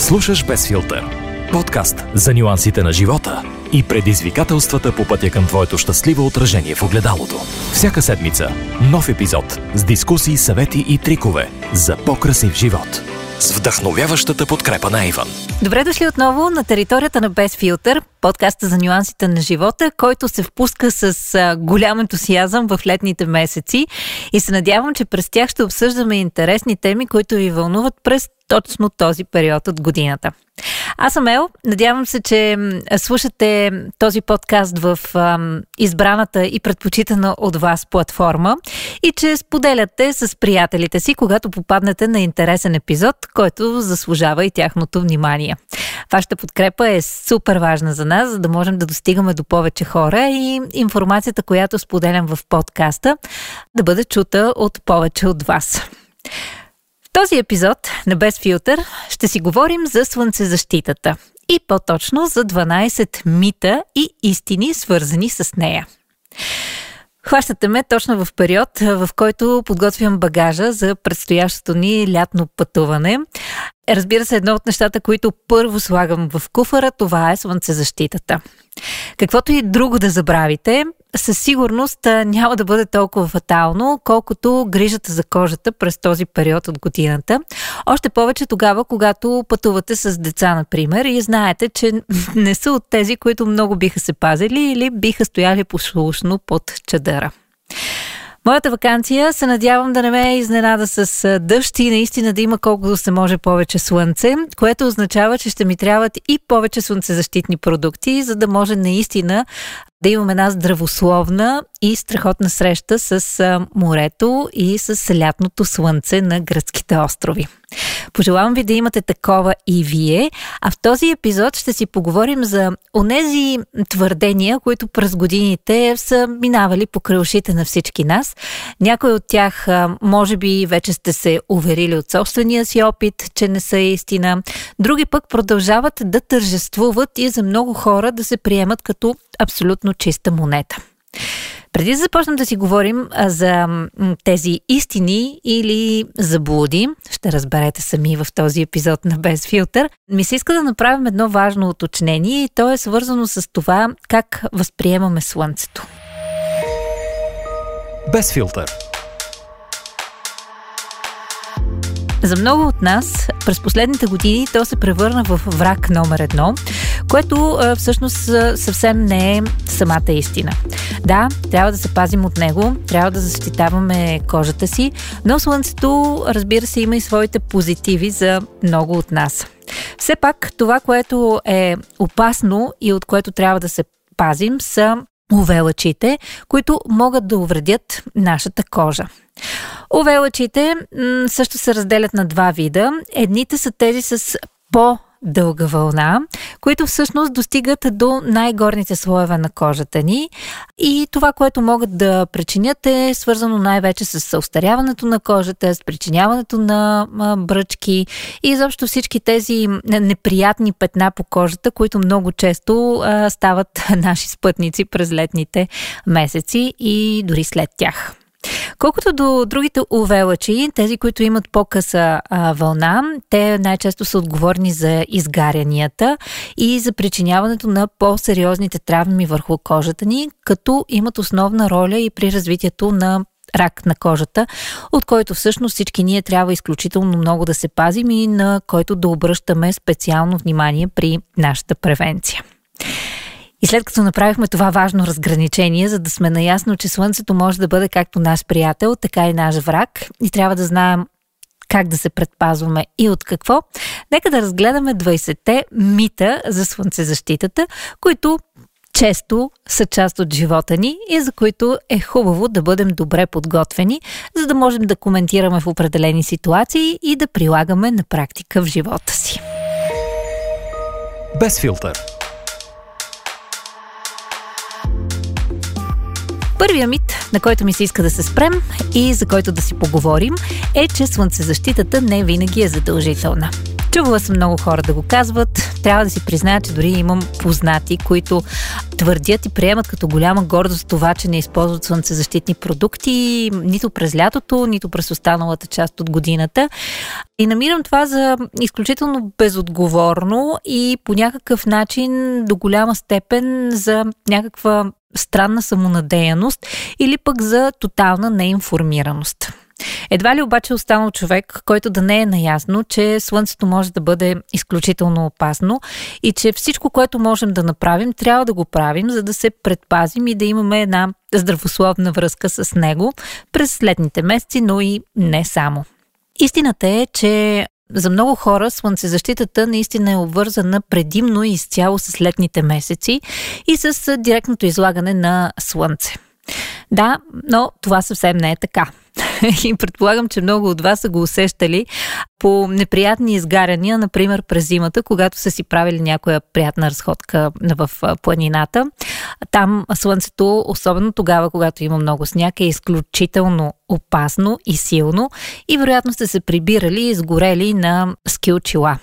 Слушаш без филтър. Подкаст за нюансите на живота и предизвикателствата по пътя към твоето щастливо отражение в огледалото. Всяка седмица нов епизод с дискусии, съвети и трикове за по-красив живот. С вдъхновяващата подкрепа на Иван. Добре дошли отново на територията на Без филтър, подкаста за нюансите на живота, който се впуска с голям ентусиазъм в летните месеци и се надявам, че през тях ще обсъждаме интересни теми, които ви вълнуват през точно този период от годината. Аз съм Ел. Надявам се, че слушате този подкаст в ам, избраната и предпочитана от вас платформа и че споделяте с приятелите си, когато попаднете на интересен епизод, който заслужава и тяхното внимание. Вашата подкрепа е супер важна за нас, за да можем да достигаме до повече хора и информацията, която споделям в подкаста, да бъде чута от повече от вас. В този епизод на Без филтър ще си говорим за слънцезащитата и по-точно за 12 мита и истини, свързани с нея. Хващате ме точно в период, в който подготвям багажа за предстоящото ни лятно пътуване. Разбира се, едно от нещата, които първо слагам в куфара, това е слънцезащитата. Каквото и друго да забравите, със сигурност няма да бъде толкова фатално, колкото грижата за кожата през този период от годината. Още повече тогава, когато пътувате с деца, например, и знаете, че не са от тези, които много биха се пазили или биха стояли послушно под чадъра. Моята вакансия се надявам да не ме изненада с дъжд и наистина да има колкото се може повече слънце, което означава, че ще ми трябват и повече слънцезащитни продукти, за да може наистина да имам една здравословна и страхотна среща с морето и с лятното слънце на гръцките острови. Пожелавам ви да имате такова и вие, а в този епизод ще си поговорим за онези твърдения, които през годините са минавали по кръвшите на всички нас. Някои от тях, може би, вече сте се уверили от собствения си опит, че не са истина. Други пък продължават да тържествуват и за много хора да се приемат като абсолютно чиста монета. Преди да започнем да си говорим за тези истини или заблуди, ще разберете сами в този епизод на Без филтър, ми се иска да направим едно важно уточнение и то е свързано с това как възприемаме Слънцето. Без филтър. За много от нас през последните години то се превърна в враг номер едно, което всъщност съвсем не е самата истина. Да, трябва да се пазим от него, трябва да защитаваме кожата си, но Слънцето, разбира се, има и своите позитиви за много от нас. Все пак, това, което е опасно и от което трябва да се пазим, са увелъчите, които могат да увредят нашата кожа. Овелъчите също се разделят на два вида. Едните са тези с по дълга вълна, които всъщност достигат до най-горните слоеве на кожата ни. И това, което могат да причинят е свързано най-вече с остаряването на кожата, с причиняването на бръчки и изобщо всички тези неприятни петна по кожата, които много често стават наши спътници през летните месеци и дори след тях. Колкото до другите увелъчи, тези, които имат по-къса а, вълна, те най-често са отговорни за изгарянията и за причиняването на по-сериозните травми върху кожата ни, като имат основна роля и при развитието на рак на кожата, от който всъщност всички ние трябва изключително много да се пазим и на който да обръщаме специално внимание при нашата превенция. И след като направихме това важно разграничение, за да сме наясно, че Слънцето може да бъде както наш приятел, така и наш враг, и трябва да знаем как да се предпазваме и от какво, нека да разгледаме 20-те мита за слънцезащитата, които често са част от живота ни и за които е хубаво да бъдем добре подготвени, за да можем да коментираме в определени ситуации и да прилагаме на практика в живота си. Без филтър Първия мит, на който ми се иска да се спрем и за който да си поговорим, е, че слънцезащитата не винаги е задължителна. Чувала съм много хора да го казват. Трябва да си призная, че дори имам познати, които твърдят и приемат като голяма гордост това, че не използват слънцезащитни продукти нито през лятото, нито през останалата част от годината. И намирам това за изключително безотговорно и по някакъв начин до голяма степен за някаква странна самонадеяност или пък за тотална неинформираност. Едва ли обаче останал човек, който да не е наясно, че Слънцето може да бъде изключително опасно и че всичко, което можем да направим, трябва да го правим, за да се предпазим и да имаме една здравословна връзка с него през летните месеци, но и не само. Истината е, че за много хора слънцезащитата наистина е обвързана предимно и изцяло с летните месеци и с директното излагане на слънце. Да, но това съвсем не е така. И предполагам, че много от вас са го усещали по неприятни изгаряния, например през зимата, когато са си правили някоя приятна разходка в планината. Там слънцето, особено тогава, когато има много сняг, е изключително опасно и силно и вероятно сте се прибирали и изгорели на ски очила.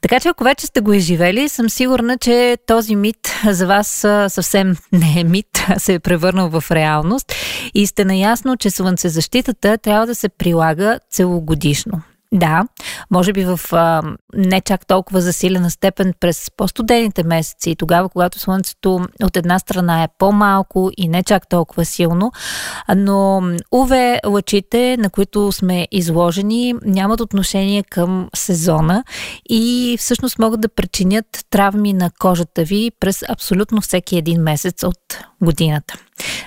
Така че ако вече сте го изживели, съм сигурна, че този мит за вас съвсем не е мит, а се е превърнал в реалност и сте наясно, че слънцезащитата трябва да се прилага целогодишно. Да, може би в а, не чак толкова засилена степен през по-студените месеци, тогава, когато слънцето от една страна е по-малко и не чак толкова силно, но УВ лъчите, на които сме изложени, нямат отношение към сезона и всъщност могат да причинят травми на кожата ви през абсолютно всеки един месец от годината.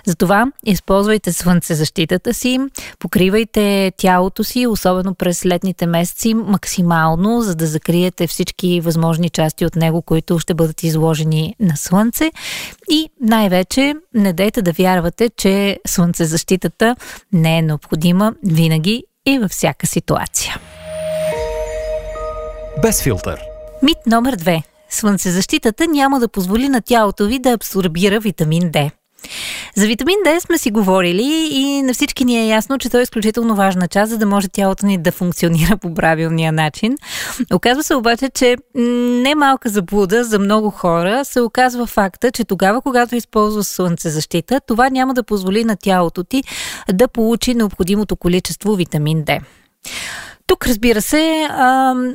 Затова използвайте слънцезащитата си, покривайте тялото си, особено през летните месеци, максимално, за да закриете всички възможни части от него, които ще бъдат изложени на слънце. И най-вече не дейте да вярвате, че слънцезащитата не е необходима винаги и във всяка ситуация. Без филтър. Мит номер две. Слънцезащитата няма да позволи на тялото ви да абсорбира витамин D. За витамин D сме си говорили и на всички ни е ясно, че той е изключително важна част, за да може тялото ни да функционира по правилния начин. Оказва се обаче, че не малка заблуда за много хора се оказва факта, че тогава, когато използва слънцезащита, това няма да позволи на тялото ти да получи необходимото количество витамин D. Тук, разбира се,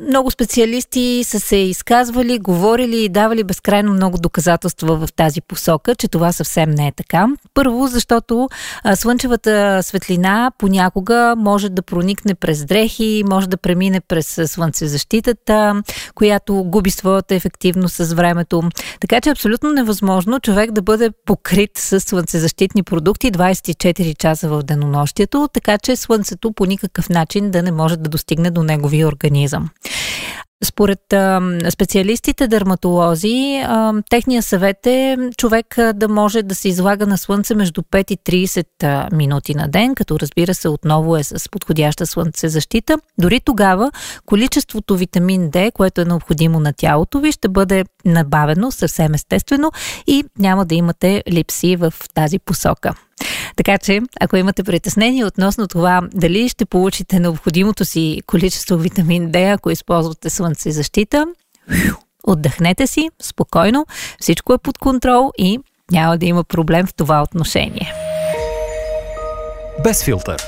много специалисти са се изказвали, говорили и давали безкрайно много доказателства в тази посока, че това съвсем не е така. Първо, защото слънчевата светлина понякога може да проникне през дрехи, може да премине през слънцезащитата, която губи своята ефективност с времето. Така че е абсолютно невъзможно човек да бъде покрит с слънцезащитни продукти 24 часа в денонощието, така че слънцето по никакъв начин да не може да достигне стигне до неговия организъм. Според специалистите дерматолози, а, техния съвет е човек да може да се излага на слънце между 5 и 30 минути на ден, като разбира се отново е с подходяща слънцезащита. Дори тогава количеството витамин D, което е необходимо на тялото ви, ще бъде набавено съвсем естествено и няма да имате липси в тази посока. Така че, ако имате притеснение относно това дали ще получите необходимото си количество витамин D, ако използвате слънце защита, отдъхнете си, спокойно, всичко е под контрол и няма да има проблем в това отношение. Без филтър.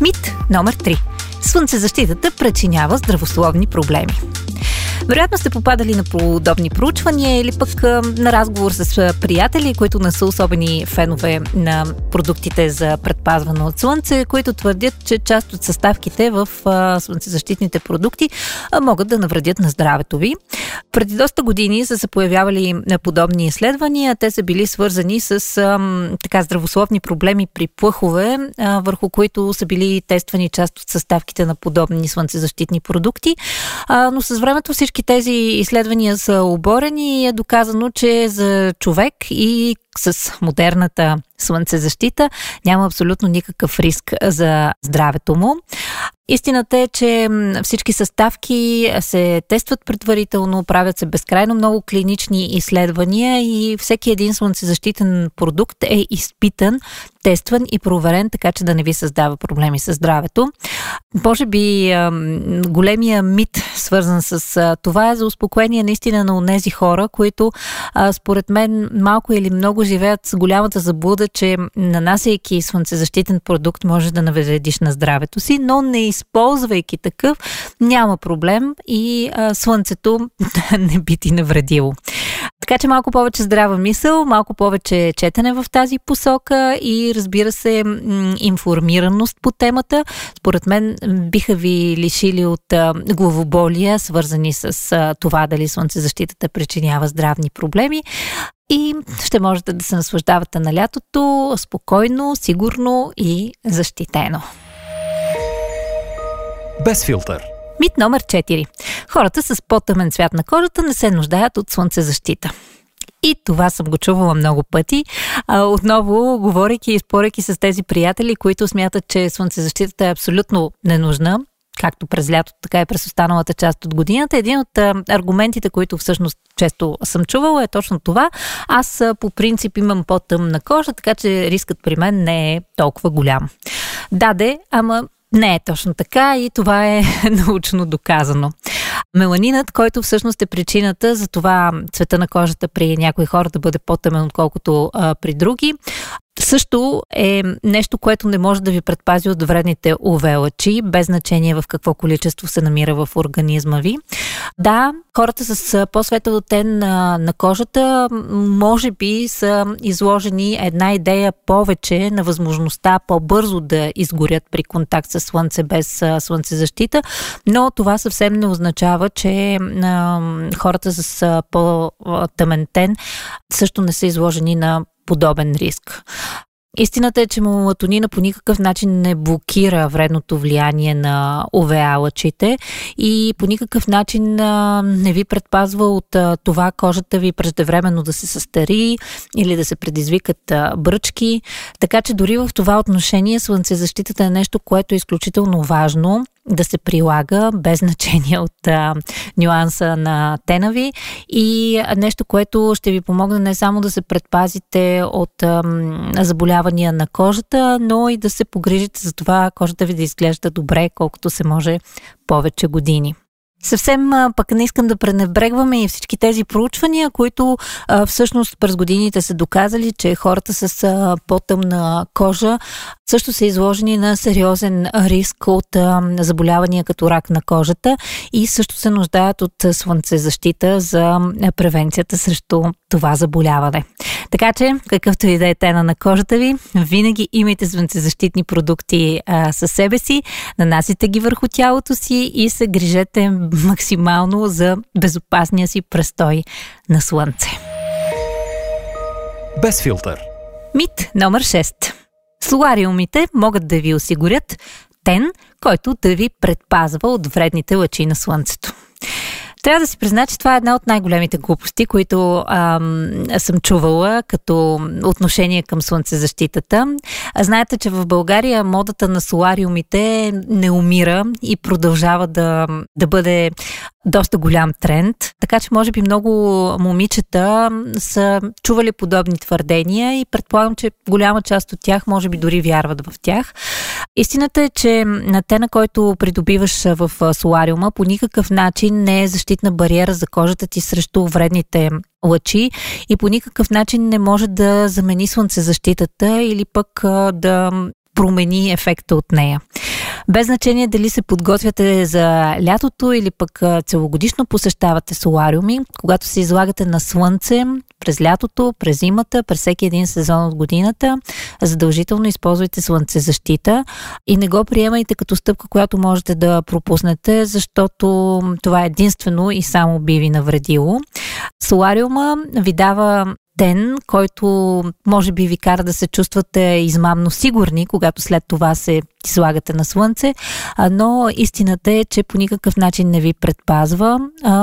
Мит номер 3. Слънцезащитата причинява здравословни проблеми. Вероятно сте попадали на подобни проучвания или пък на разговор с приятели, които не са особени фенове на продуктите за предпазване от слънце, които твърдят, че част от съставките в слънцезащитните продукти могат да навредят на здравето ви. Преди доста години са се появявали подобни изследвания. Те са били свързани с така здравословни проблеми при плъхове, върху които са били тествани част от съставките на подобни слънцезащитни продукти. но с времето всички всички тези изследвания са оборени и е доказано, че за човек и с модерната слънцезащита, няма абсолютно никакъв риск за здравето му. Истината е, че всички съставки се тестват предварително, правят се безкрайно много клинични изследвания и всеки един слънцезащитен продукт е изпитан, тестван и проверен, така че да не ви създава проблеми с здравето. Може би големия мит, свързан с това, е за успокоение наистина на тези хора, които според мен малко или много живеят с голямата заблуда, че нанасяйки слънцезащитен продукт може да навредиш на здравето си, но не използвайки такъв, няма проблем и а, слънцето не би ти навредило. Така че малко повече здрава мисъл, малко повече четене в тази посока и разбира се информираност по темата. Според мен биха ви лишили от главоболия, свързани с това дали слънцезащитата причинява здравни проблеми и ще можете да се наслаждавате на лятото спокойно, сигурно и защитено. Без филтър. Мит номер 4. Хората с по-тъмен цвят на кожата не се нуждаят от слънцезащита. И това съм го чувала много пъти. Отново, говорейки и спорейки с тези приятели, които смятат, че слънцезащитата е абсолютно ненужна, както през лятото, така и през останалата част от годината. Един от аргументите, които всъщност често съм чувала е точно това. Аз по принцип имам по-тъмна кожа, така че рискът при мен не е толкова голям. Даде, ама не е точно така и това е научно доказано. Меланинът, който всъщност е причината за това цвета на кожата при някои хора да бъде по-тъмен, отколкото а, при други, също е нещо, което не може да ви предпази от вредните UV лъчи, без значение в какво количество се намира в организма ви. Да, хората с по-светъл тен на, на кожата може би са изложени една идея повече на възможността по-бързо да изгорят при контакт с слънце без слънцезащита, но това съвсем не означава, че а, хората с по-тъмен тен също не са изложени на подобен риск. Истината е, че мелатонина по никакъв начин не блокира вредното влияние на ОВА лъчите и по никакъв начин не ви предпазва от това кожата ви преждевременно да се състари или да се предизвикат бръчки. Така че дори в това отношение слънцезащитата е нещо, което е изключително важно да се прилага без значение от а, нюанса на тена ви и нещо, което ще ви помогне не само да се предпазите от а, заболявания на кожата, но и да се погрижите за това кожата ви да изглежда добре, колкото се може повече години. Съвсем пък не искам да пренебрегваме и всички тези проучвания, които а, всъщност през годините са доказали, че хората с а, по-тъмна кожа също са изложени на сериозен риск от а, заболявания като рак на кожата и също се нуждаят от слънцезащита за превенцията срещу това заболяване. Така че, какъвто и да е тена на кожата ви, винаги имайте слънцезащитни продукти а, със себе си, нанасите ги върху тялото си и се грижете максимално за безопасния си престой на слънце. Без филтър. Мит номер 6. Солариумите могат да ви осигурят тен, който да ви предпазва от вредните лъчи на слънцето. Трябва да си призна, че това е една от най-големите глупости, които ам, съм чувала като отношение към слънцезащитата. Знаете, че в България модата на солариумите не умира и продължава да, да бъде доста голям тренд. Така че, може би, много момичета са чували подобни твърдения и предполагам, че голяма част от тях, може би, дори вярват в тях. Истината е, че на те, на който придобиваш в солариума, по никакъв начин не е защитна бариера за кожата ти срещу вредните лъчи и по никакъв начин не може да замени слънцезащитата или пък да промени ефекта от нея. Без значение дали се подготвяте за лятото или пък целогодишно посещавате солариуми, когато се излагате на слънце, през лятото, през зимата, през всеки един сезон от годината, задължително използвайте слънцезащита и не го приемайте като стъпка, която можете да пропуснете, защото това е единствено и само би ви навредило. Солариума ви дава ден, който може би ви кара да се чувствате измамно сигурни, когато след това се излагате на слънце, но истината е, че по никакъв начин не ви предпазва,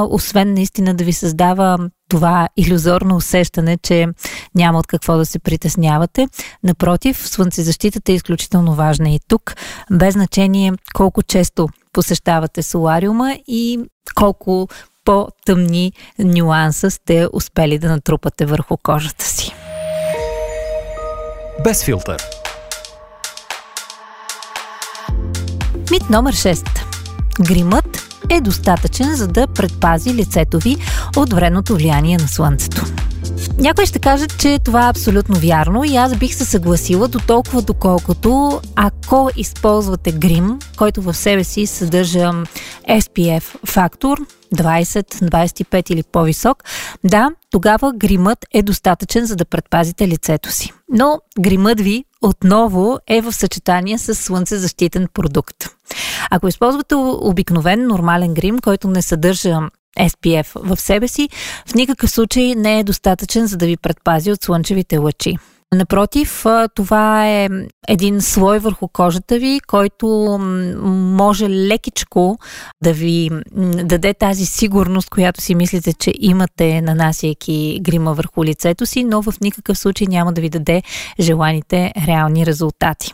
освен наистина да ви създава това иллюзорно усещане, че няма от какво да се притеснявате. Напротив, слънцезащитата е изключително важна и тук, без значение колко често посещавате солариума и колко по-тъмни нюанса сте успели да натрупате върху кожата си. Без филтър. Мит номер 6. Гримът е достатъчен, за да предпази лицето ви от вредното влияние на слънцето. Някой ще каже, че това е абсолютно вярно и аз бих се съгласила до толкова доколкото ако използвате грим, който в себе си съдържа SPF фактор 20, 25 или по-висок, да, тогава гримът е достатъчен за да предпазите лицето си. Но гримът ви отново е в съчетание с слънцезащитен продукт. Ако използвате обикновен нормален грим, който не съдържа SPF в себе си, в никакъв случай не е достатъчен за да ви предпази от слънчевите лъчи. Напротив, това е един слой върху кожата ви, който може лекичко да ви даде тази сигурност, която си мислите, че имате нанасяйки грима върху лицето си, но в никакъв случай няма да ви даде желаните реални резултати.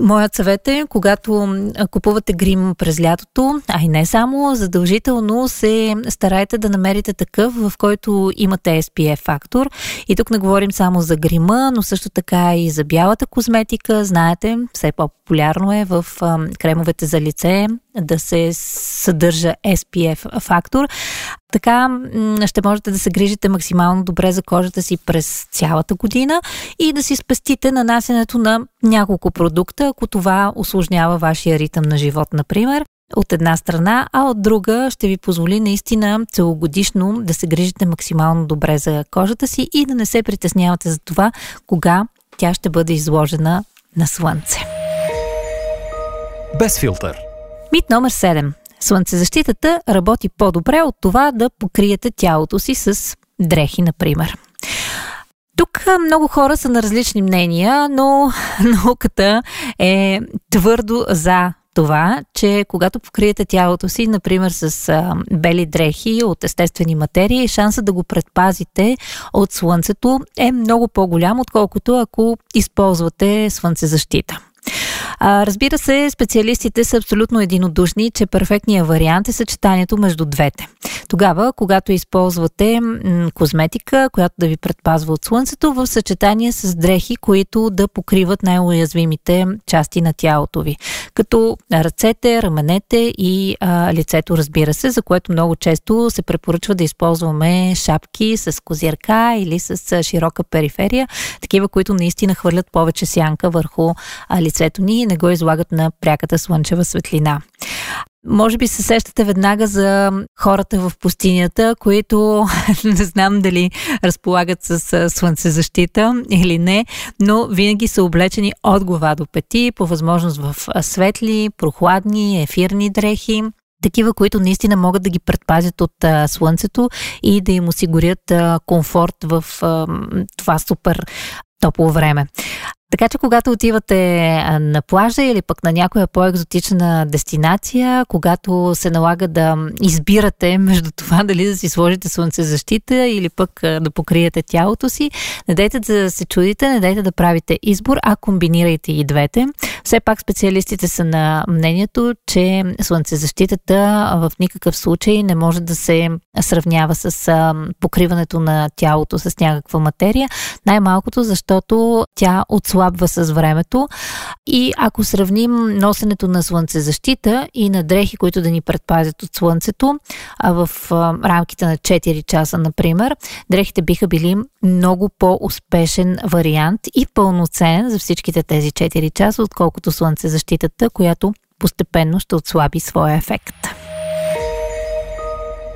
Моят съвет е, когато купувате грим през лятото, а и не само, задължително се старайте да намерите такъв, в който имате SPF фактор. И тук не говорим само за грима, но също така и за бялата козметика. Знаете, все по-популярно е в кремовете за лице да се съдържа SPF фактор. Така ще можете да се грижите максимално добре за кожата си през цялата година и да си спестите нанасянето на няколко продукта, ако това осложнява вашия ритъм на живот, например от една страна, а от друга ще ви позволи наистина целогодишно да се грижите максимално добре за кожата си и да не се притеснявате за това, кога тя ще бъде изложена на слънце. Без филтър. Мит номер 7. Слънцезащитата работи по-добре от това да покриете тялото си с дрехи, например. Тук много хора са на различни мнения, но науката е твърдо за това, че когато покриете тялото си, например с бели дрехи от естествени материи, шанса да го предпазите от слънцето е много по-голям, отколкото ако използвате слънцезащита. А, разбира се, специалистите са абсолютно единодушни, че перфектният вариант е съчетанието между двете. Тогава, когато използвате м- козметика, която да ви предпазва от слънцето, в съчетание с дрехи, които да покриват най-уязвимите части на тялото ви, като ръцете, раменете и а, лицето, разбира се, за което много често се препоръчва да използваме шапки с козирка или с широка периферия, такива, които наистина хвърлят повече сянка върху лицето ни и не го излагат на пряката слънчева светлина. Може би се сещате веднага за хората в пустинята, които не знам дали разполагат с слънцезащита или не, но винаги са облечени от глава до пети, по възможност в светли, прохладни, ефирни дрехи такива, които наистина могат да ги предпазят от а, слънцето и да им осигурят а, комфорт в а, това супер топло време. Така че когато отивате на плажа или пък на някоя по-екзотична дестинация, когато се налага да избирате между това дали да си сложите слънцезащита или пък да покриете тялото си, не дайте да се чудите, не дайте да правите избор, а комбинирайте и двете. Все пак специалистите са на мнението, че слънцезащитата в никакъв случай не може да се сравнява с покриването на тялото с някаква материя, най-малкото защото тя отслабва отслабва с времето. И ако сравним носенето на слънцезащита и на дрехи, които да ни предпазят от слънцето, а в рамките на 4 часа, например, дрехите биха били много по-успешен вариант и пълноценен за всичките тези 4 часа, отколкото слънцезащитата, която постепенно ще отслаби своя ефект.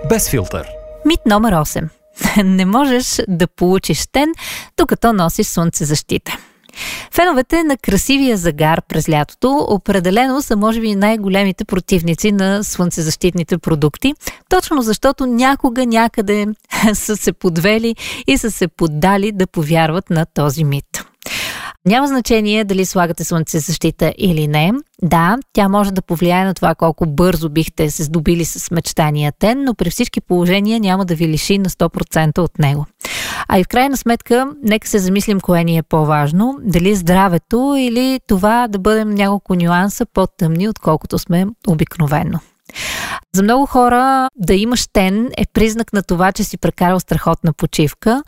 Без филтър. Мит номер 8. Не можеш да получиш тен, докато носиш слънцезащита. Феновете на красивия загар през лятото определено са може би най-големите противници на слънцезащитните продукти, точно защото някога някъде са се подвели и са се поддали да повярват на този мит. Няма значение дали слагате слънцезащита или не. Да, тя може да повлияе на това колко бързо бихте се здобили с мечтания тен, но при всички положения няма да ви лиши на 100% от него. А и в крайна сметка, нека се замислим кое ни е по-важно. Дали здравето или това да бъдем няколко нюанса по-тъмни, отколкото сме обикновено. За много хора да имаш тен е признак на това, че си прекарал страхотна почивка.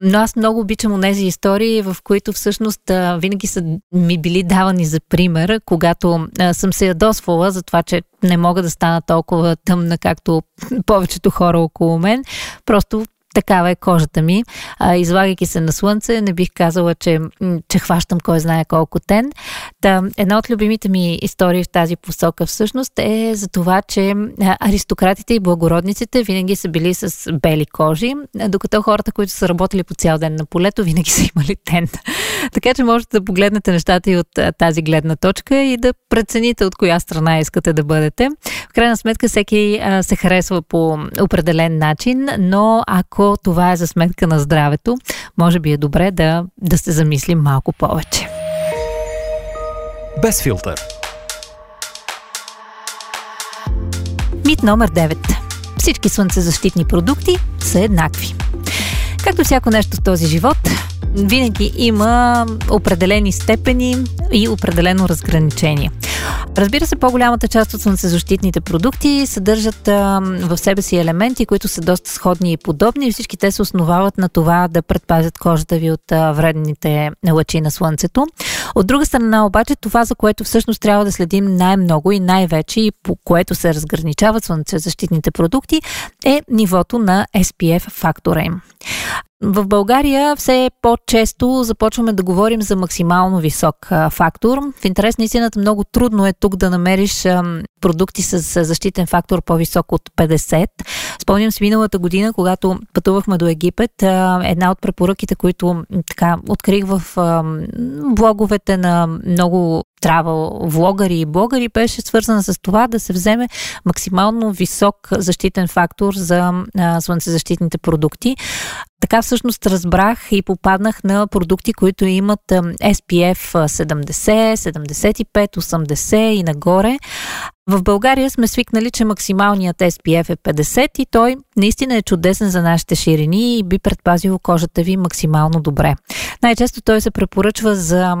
Но аз много обичам онези истории, в които всъщност винаги са ми били давани за пример, когато съм се ядосвала за това, че не мога да стана толкова тъмна, както повечето хора около мен. Просто такава е кожата ми. А, излагайки се на слънце, не бих казала, че, че хващам кой знае колко тен. Та, една от любимите ми истории в тази посока всъщност е за това, че аристократите и благородниците винаги са били с бели кожи, докато хората, които са работили по цял ден на полето, винаги са имали тен. Така че можете да погледнете нещата и от тази гледна точка и да прецените от коя страна искате да бъдете. В крайна сметка всеки а, се харесва по определен начин, но ако ако това е за сметка на здравето, може би е добре да, да се замислим малко повече. Без филтър. Мит номер 9. Всички слънцезащитни продукти са еднакви. Както всяко нещо в този живот, винаги има определени степени и определено разграничение. Разбира се, по-голямата част от слънцезащитните продукти съдържат а, в себе си елементи, които са доста сходни и подобни и всички те се основават на това да предпазят кожата ви от а, вредните лъчи на слънцето. От друга страна обаче, това, за което всъщност трябва да следим най-много и най-вече и по което се разграничават слънцезащитните продукти, е нивото на SPF фактора им. В България все по-често започваме да говорим за максимално висок фактор. В интерес на истината много трудно е тук да намериш продукти с защитен фактор по-висок от 50. Спомням си миналата година, когато пътувахме до Египет, една от препоръките, които така открих в блоговете на много травал влогари и блогари беше свързана с това да се вземе максимално висок защитен фактор за слънцезащитните продукти. Така всъщност разбрах и попаднах на продукти, които имат SPF 70, 75, 80 и нагоре. В България сме свикнали, че максималният SPF е 50 и той наистина е чудесен за нашите ширини и би предпазил кожата ви максимално добре. Най-често той се препоръчва за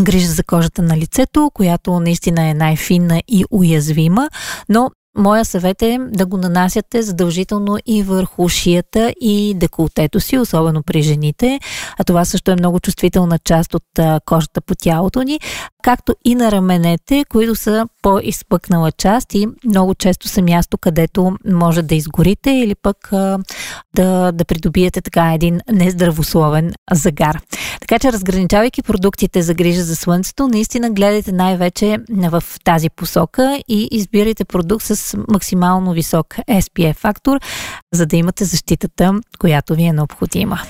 грижа за кожата на лицето, която наистина е най-финна и уязвима, но Моя съвет е да го нанасяте задължително и върху шията и деколтето си, особено при жените. А това също е много чувствителна част от кожата по тялото ни, както и на раменете, които са по-изпъкнала част и много често са място, където може да изгорите или пък да, да придобиете така един нездравословен загар. Така че разграничавайки продуктите за грижа за слънцето, наистина гледайте най-вече в тази посока и избирайте продукт с максимално висок SPF фактор, за да имате защитата, която ви е необходима.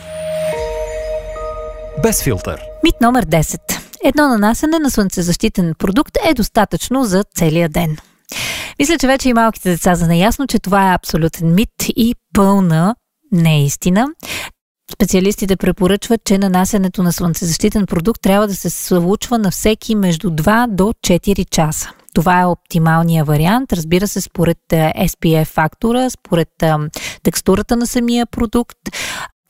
Без филтър. Мит номер 10. Едно нанасене на слънцезащитен продукт е достатъчно за целия ден. Мисля, че вече и малките деца са наясно, че това е абсолютен мит и пълна неистина. Специалистите препоръчват, че нанасянето на слънцезащитен продукт трябва да се случва на всеки между 2 до 4 часа. Това е оптималният вариант, разбира се, според SPF фактора, според текстурата на самия продукт.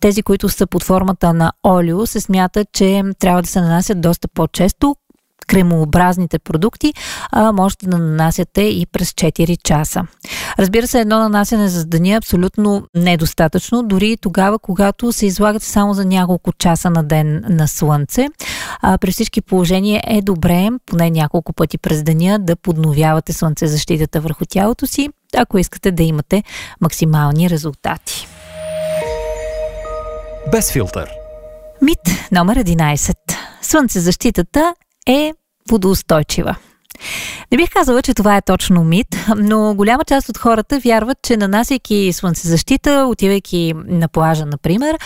Тези, които са под формата на олио, се смята, че трябва да се нанасят доста по-често, кремообразните продукти, а можете да нанасяте и през 4 часа. Разбира се, едно нанасяне за деня е абсолютно недостатъчно, дори и тогава, когато се излагате само за няколко часа на ден на слънце. А, при всички положения е добре, поне няколко пъти през деня, да подновявате слънцезащитата върху тялото си, ако искате да имате максимални резултати. Без филтър. Мит номер 11. Слънцезащитата е водоустойчива. Не бих казала, че това е точно мит, но голяма част от хората вярват, че нанасяйки слънцезащита, отивайки на плажа, например,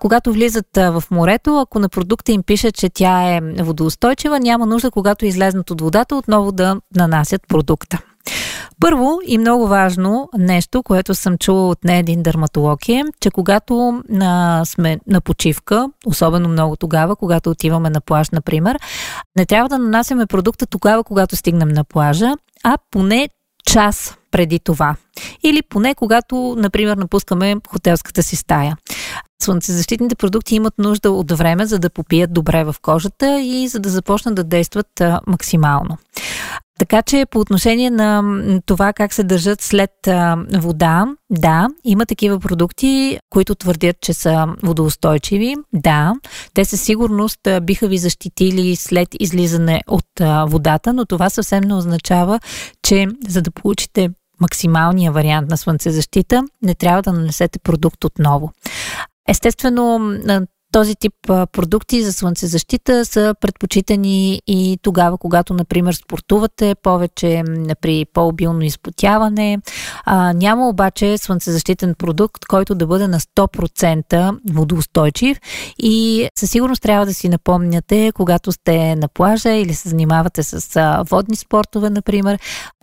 когато влизат в морето, ако на продукта им пише, че тя е водоустойчива, няма нужда, когато излезнат от водата, отново да нанасят продукта. Първо и много важно нещо, което съм чула от не един дерматолог е, че когато а, сме на почивка, особено много тогава, когато отиваме на плаж, например, не трябва да нанасяме продукта тогава, когато стигнем на плажа, а поне час преди това. Или поне когато, например, напускаме хотелската си стая. Слънцезащитните продукти имат нужда от време, за да попият добре в кожата и за да започнат да действат максимално. Така че по отношение на това как се държат след вода, да, има такива продукти, които твърдят, че са водоустойчиви. Да, те със сигурност биха ви защитили след излизане от водата, но това съвсем не означава, че за да получите максималния вариант на слънцезащита, не трябва да нанесете продукт отново. Естествено, този тип продукти за слънцезащита са предпочитани и тогава, когато, например, спортувате повече при по-обилно изпотяване. А, няма обаче слънцезащитен продукт, който да бъде на 100% водоустойчив и със сигурност трябва да си напомняте, когато сте на плажа или се занимавате с водни спортове, например,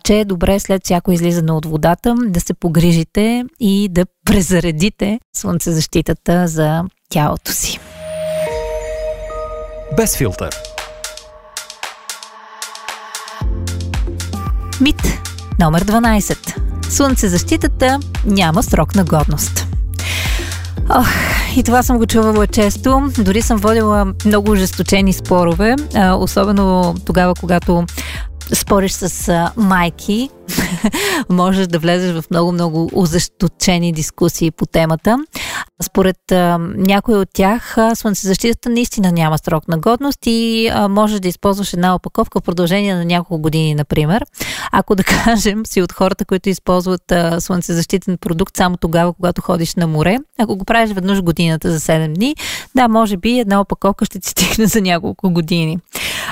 че е добре след всяко излизане от водата да се погрижите и да презаредите слънцезащитата за тялото си. Без филтър. Мит номер 12. Слънцезащитата няма срок на годност. Ох, и това съм го чувала често. Дори съм водила много ожесточени спорове, особено тогава, когато спориш с а, майки, можеш да влезеш в много-много узащочени дискусии по темата. Според а, някои от тях, слънцезащитата наистина няма срок на годност и а, можеш да използваш една опаковка в продължение на няколко години, например. Ако да кажем си от хората, които използват а, слънцезащитен продукт само тогава, когато ходиш на море, ако го правиш веднъж годината за 7 дни, да, може би една опаковка ще ти стигне за няколко години.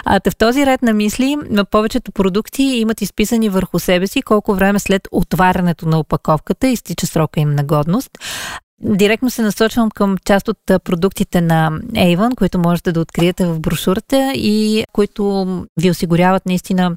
А, в този ред на мисли, на повечето продукти имат изписани върху себе си колко време след отварянето на опаковката изтича срока им на годност. Директно се насочвам към част от продуктите на Avon, които можете да откриете в брошурата и които ви осигуряват наистина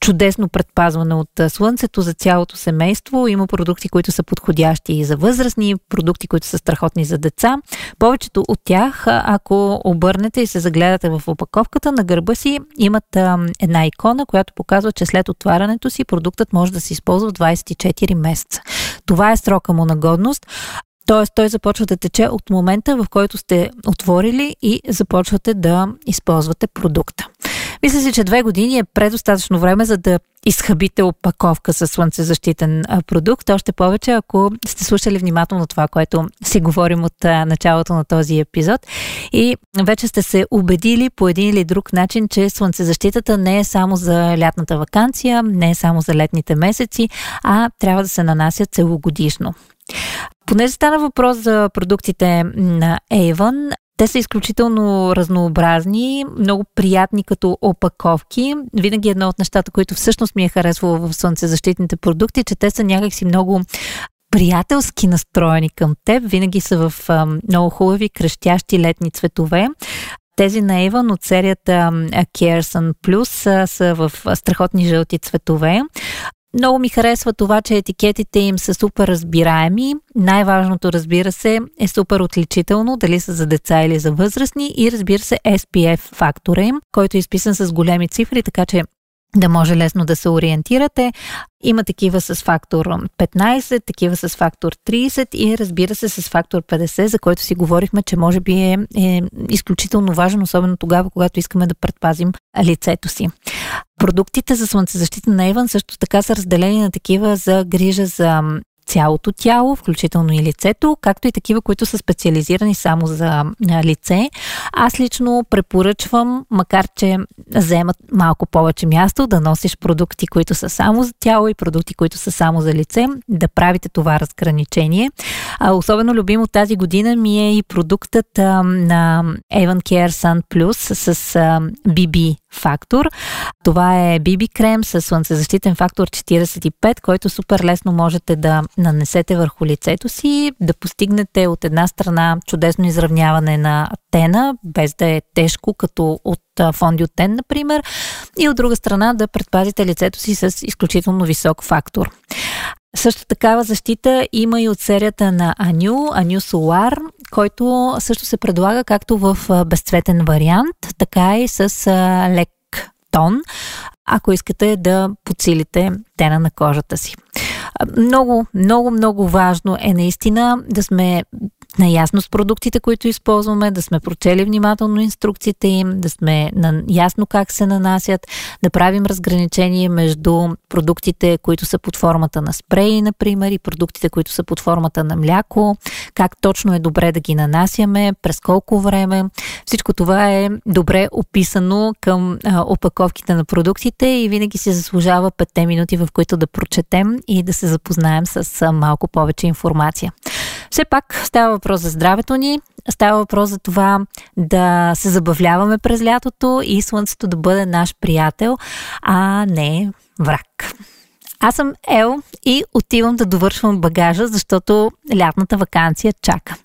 чудесно предпазване от слънцето за цялото семейство. Има продукти, които са подходящи и за възрастни, продукти, които са страхотни за деца. Повечето от тях, ако обърнете и се загледате в опаковката, на гърба си имат една икона, която показва, че след отварянето си продуктът може да се използва 24 месеца. Това е срока му на годност. Тоест, той започва да тече от момента, в който сте отворили и започвате да използвате продукта. Мисля си, че две години е предостатъчно време, за да изхъбите опаковка с слънцезащитен продукт. Още повече, ако сте слушали внимателно това, което си говорим от началото на този епизод и вече сте се убедили по един или друг начин, че слънцезащитата не е само за лятната вакансия, не е само за летните месеци, а трябва да се нанася целогодишно. Понеже стана въпрос за продуктите на Avon, те са изключително разнообразни, много приятни като опаковки. Винаги едно от нещата, които всъщност ми е харесвало в слънцезащитните продукти, че те са някакси много приятелски настроени към теб. Винаги са в много хубави, крещящи летни цветове. Тези на Avon от серията Care Sun Plus са в страхотни жълти цветове. Много ми харесва това, че етикетите им са супер разбираеми. Най-важното, разбира се, е супер отличително, дали са за деца или за възрастни и разбира се SPF фактора им, който е изписан с големи цифри, така че да може лесно да се ориентирате. Има такива с фактор 15, такива с фактор 30 и разбира се с фактор 50, за който си говорихме, че може би е, е изключително важен, особено тогава, когато искаме да предпазим лицето си. Продуктите за слънцезащита на Еван също така са разделени на такива за грижа за цялото тяло, включително и лицето, както и такива, които са специализирани само за лице. Аз лично препоръчвам, макар че вземат малко повече място, да носиш продукти, които са само за тяло и продукти, които са само за лице, да правите това разграничение. А, особено любимо тази година ми е и продуктът а, на Avon Care Sun Plus с а, BB фактор. Това е BB крем с слънцезащитен фактор 45, който супер лесно можете да нанесете върху лицето си, да постигнете от една страна чудесно изравняване на тена, без да е тежко, като от фонди от тен, например, и от друга страна да предпазите лицето си с изключително висок фактор. Също такава защита има и от серията на Аню, Аню Solar, който също се предлага както в безцветен вариант, така и с лек тон, ако искате да подсилите тена на кожата си. Много, много, много важно е наистина да сме наясно с продуктите, които използваме, да сме прочели внимателно инструкциите им, да сме ясно как се нанасят, да правим разграничение между продуктите, които са под формата на спреи, например, и продуктите, които са под формата на мляко, как точно е добре да ги нанасяме, през колко време. Всичко това е добре описано към а, опаковките на продуктите и винаги си заслужава 5 минути, в които да прочетем и да се запознаем с а, малко повече информация. Все пак става въпрос за здравето ни, става въпрос за това да се забавляваме през лятото и слънцето да бъде наш приятел, а не враг. Аз съм Ел и отивам да довършвам багажа, защото лятната вакансия чака.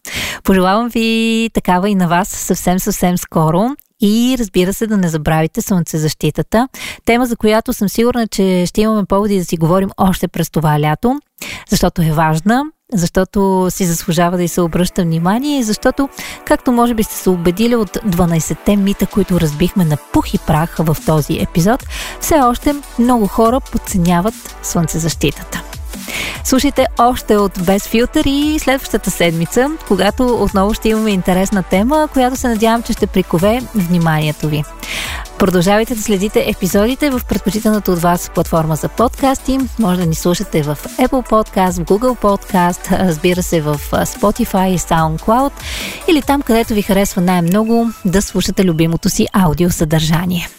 Пожелавам ви такава и на вас съвсем съвсем скоро. И разбира се, да не забравите слънцезащитата. Тема, за която съм сигурна, че ще имаме поводи да си говорим още през това лято, защото е важна защото си заслужава да й се обръща внимание и защото, както може би сте се убедили от 12-те мита, които разбихме на пух и прах в този епизод, все още много хора подценяват слънцезащитата. Слушайте още от Без филтър и следващата седмица, когато отново ще имаме интересна тема, която се надявам, че ще прикове вниманието ви. Продължавайте да следите епизодите в предпочитаната от вас платформа за подкасти. Може да ни слушате в Apple Podcast, в Google Podcast, разбира се в Spotify и SoundCloud или там, където ви харесва най-много да слушате любимото си аудиосъдържание.